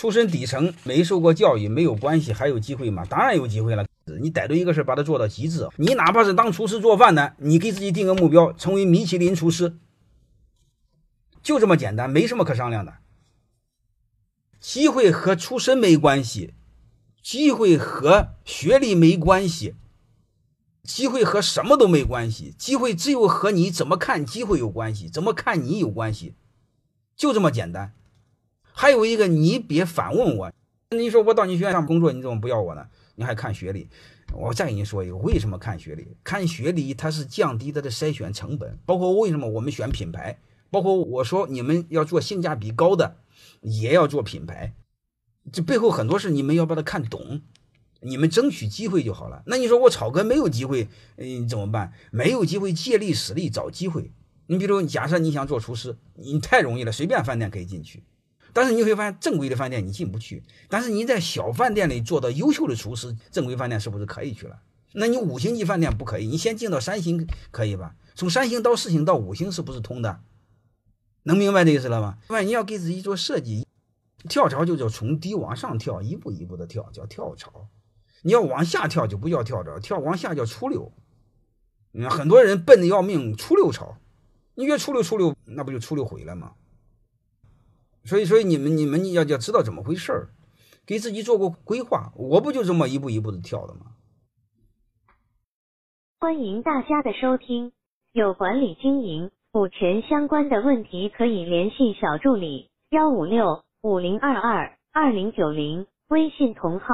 出身底层，没受过教育，没有关系，还有机会吗？当然有机会了。你逮住一个事儿，把它做到极致。你哪怕是当厨师做饭呢，你给自己定个目标，成为米其林厨师，就这么简单，没什么可商量的。机会和出身没关系，机会和学历没关系，机会和什么都没关系。机会只有和你怎么看机会有关系，怎么看你有关系，就这么简单。还有一个，你别反问我。你说我到你学院上工作，你怎么不要我呢？你还看学历？我再给你说一个，为什么看学历？看学历，它是降低它的筛选成本。包括为什么我们选品牌，包括我说你们要做性价比高的，也要做品牌。这背后很多事你们要把它看懂，你们争取机会就好了。那你说我草根没有机会，嗯，怎么办？没有机会，借力使力找机会。你比如，假设你想做厨师，你太容易了，随便饭店可以进去。但是你会发现，正规的饭店你进不去。但是你在小饭店里做到优秀的厨师，正规饭店是不是可以去了？那你五星级饭店不可以，你先进到三星可以吧？从三星到四星到五星是不是通的？能明白这意思了吗？另外你要给自己做设计，跳槽就叫从低往上跳，一步一步的跳，叫跳槽。你要往下跳就不叫跳槽，跳往下叫出溜。你看很多人笨的要命，出溜槽，你越出溜出溜，那不就出溜毁了吗？所以，所以你们你们要要知道怎么回事儿，给自己做个规划。我不就这么一步一步的跳的吗？欢迎大家的收听，有管理经营、股权相关的问题可以联系小助理：幺五六五零二二二零九零，微信同号。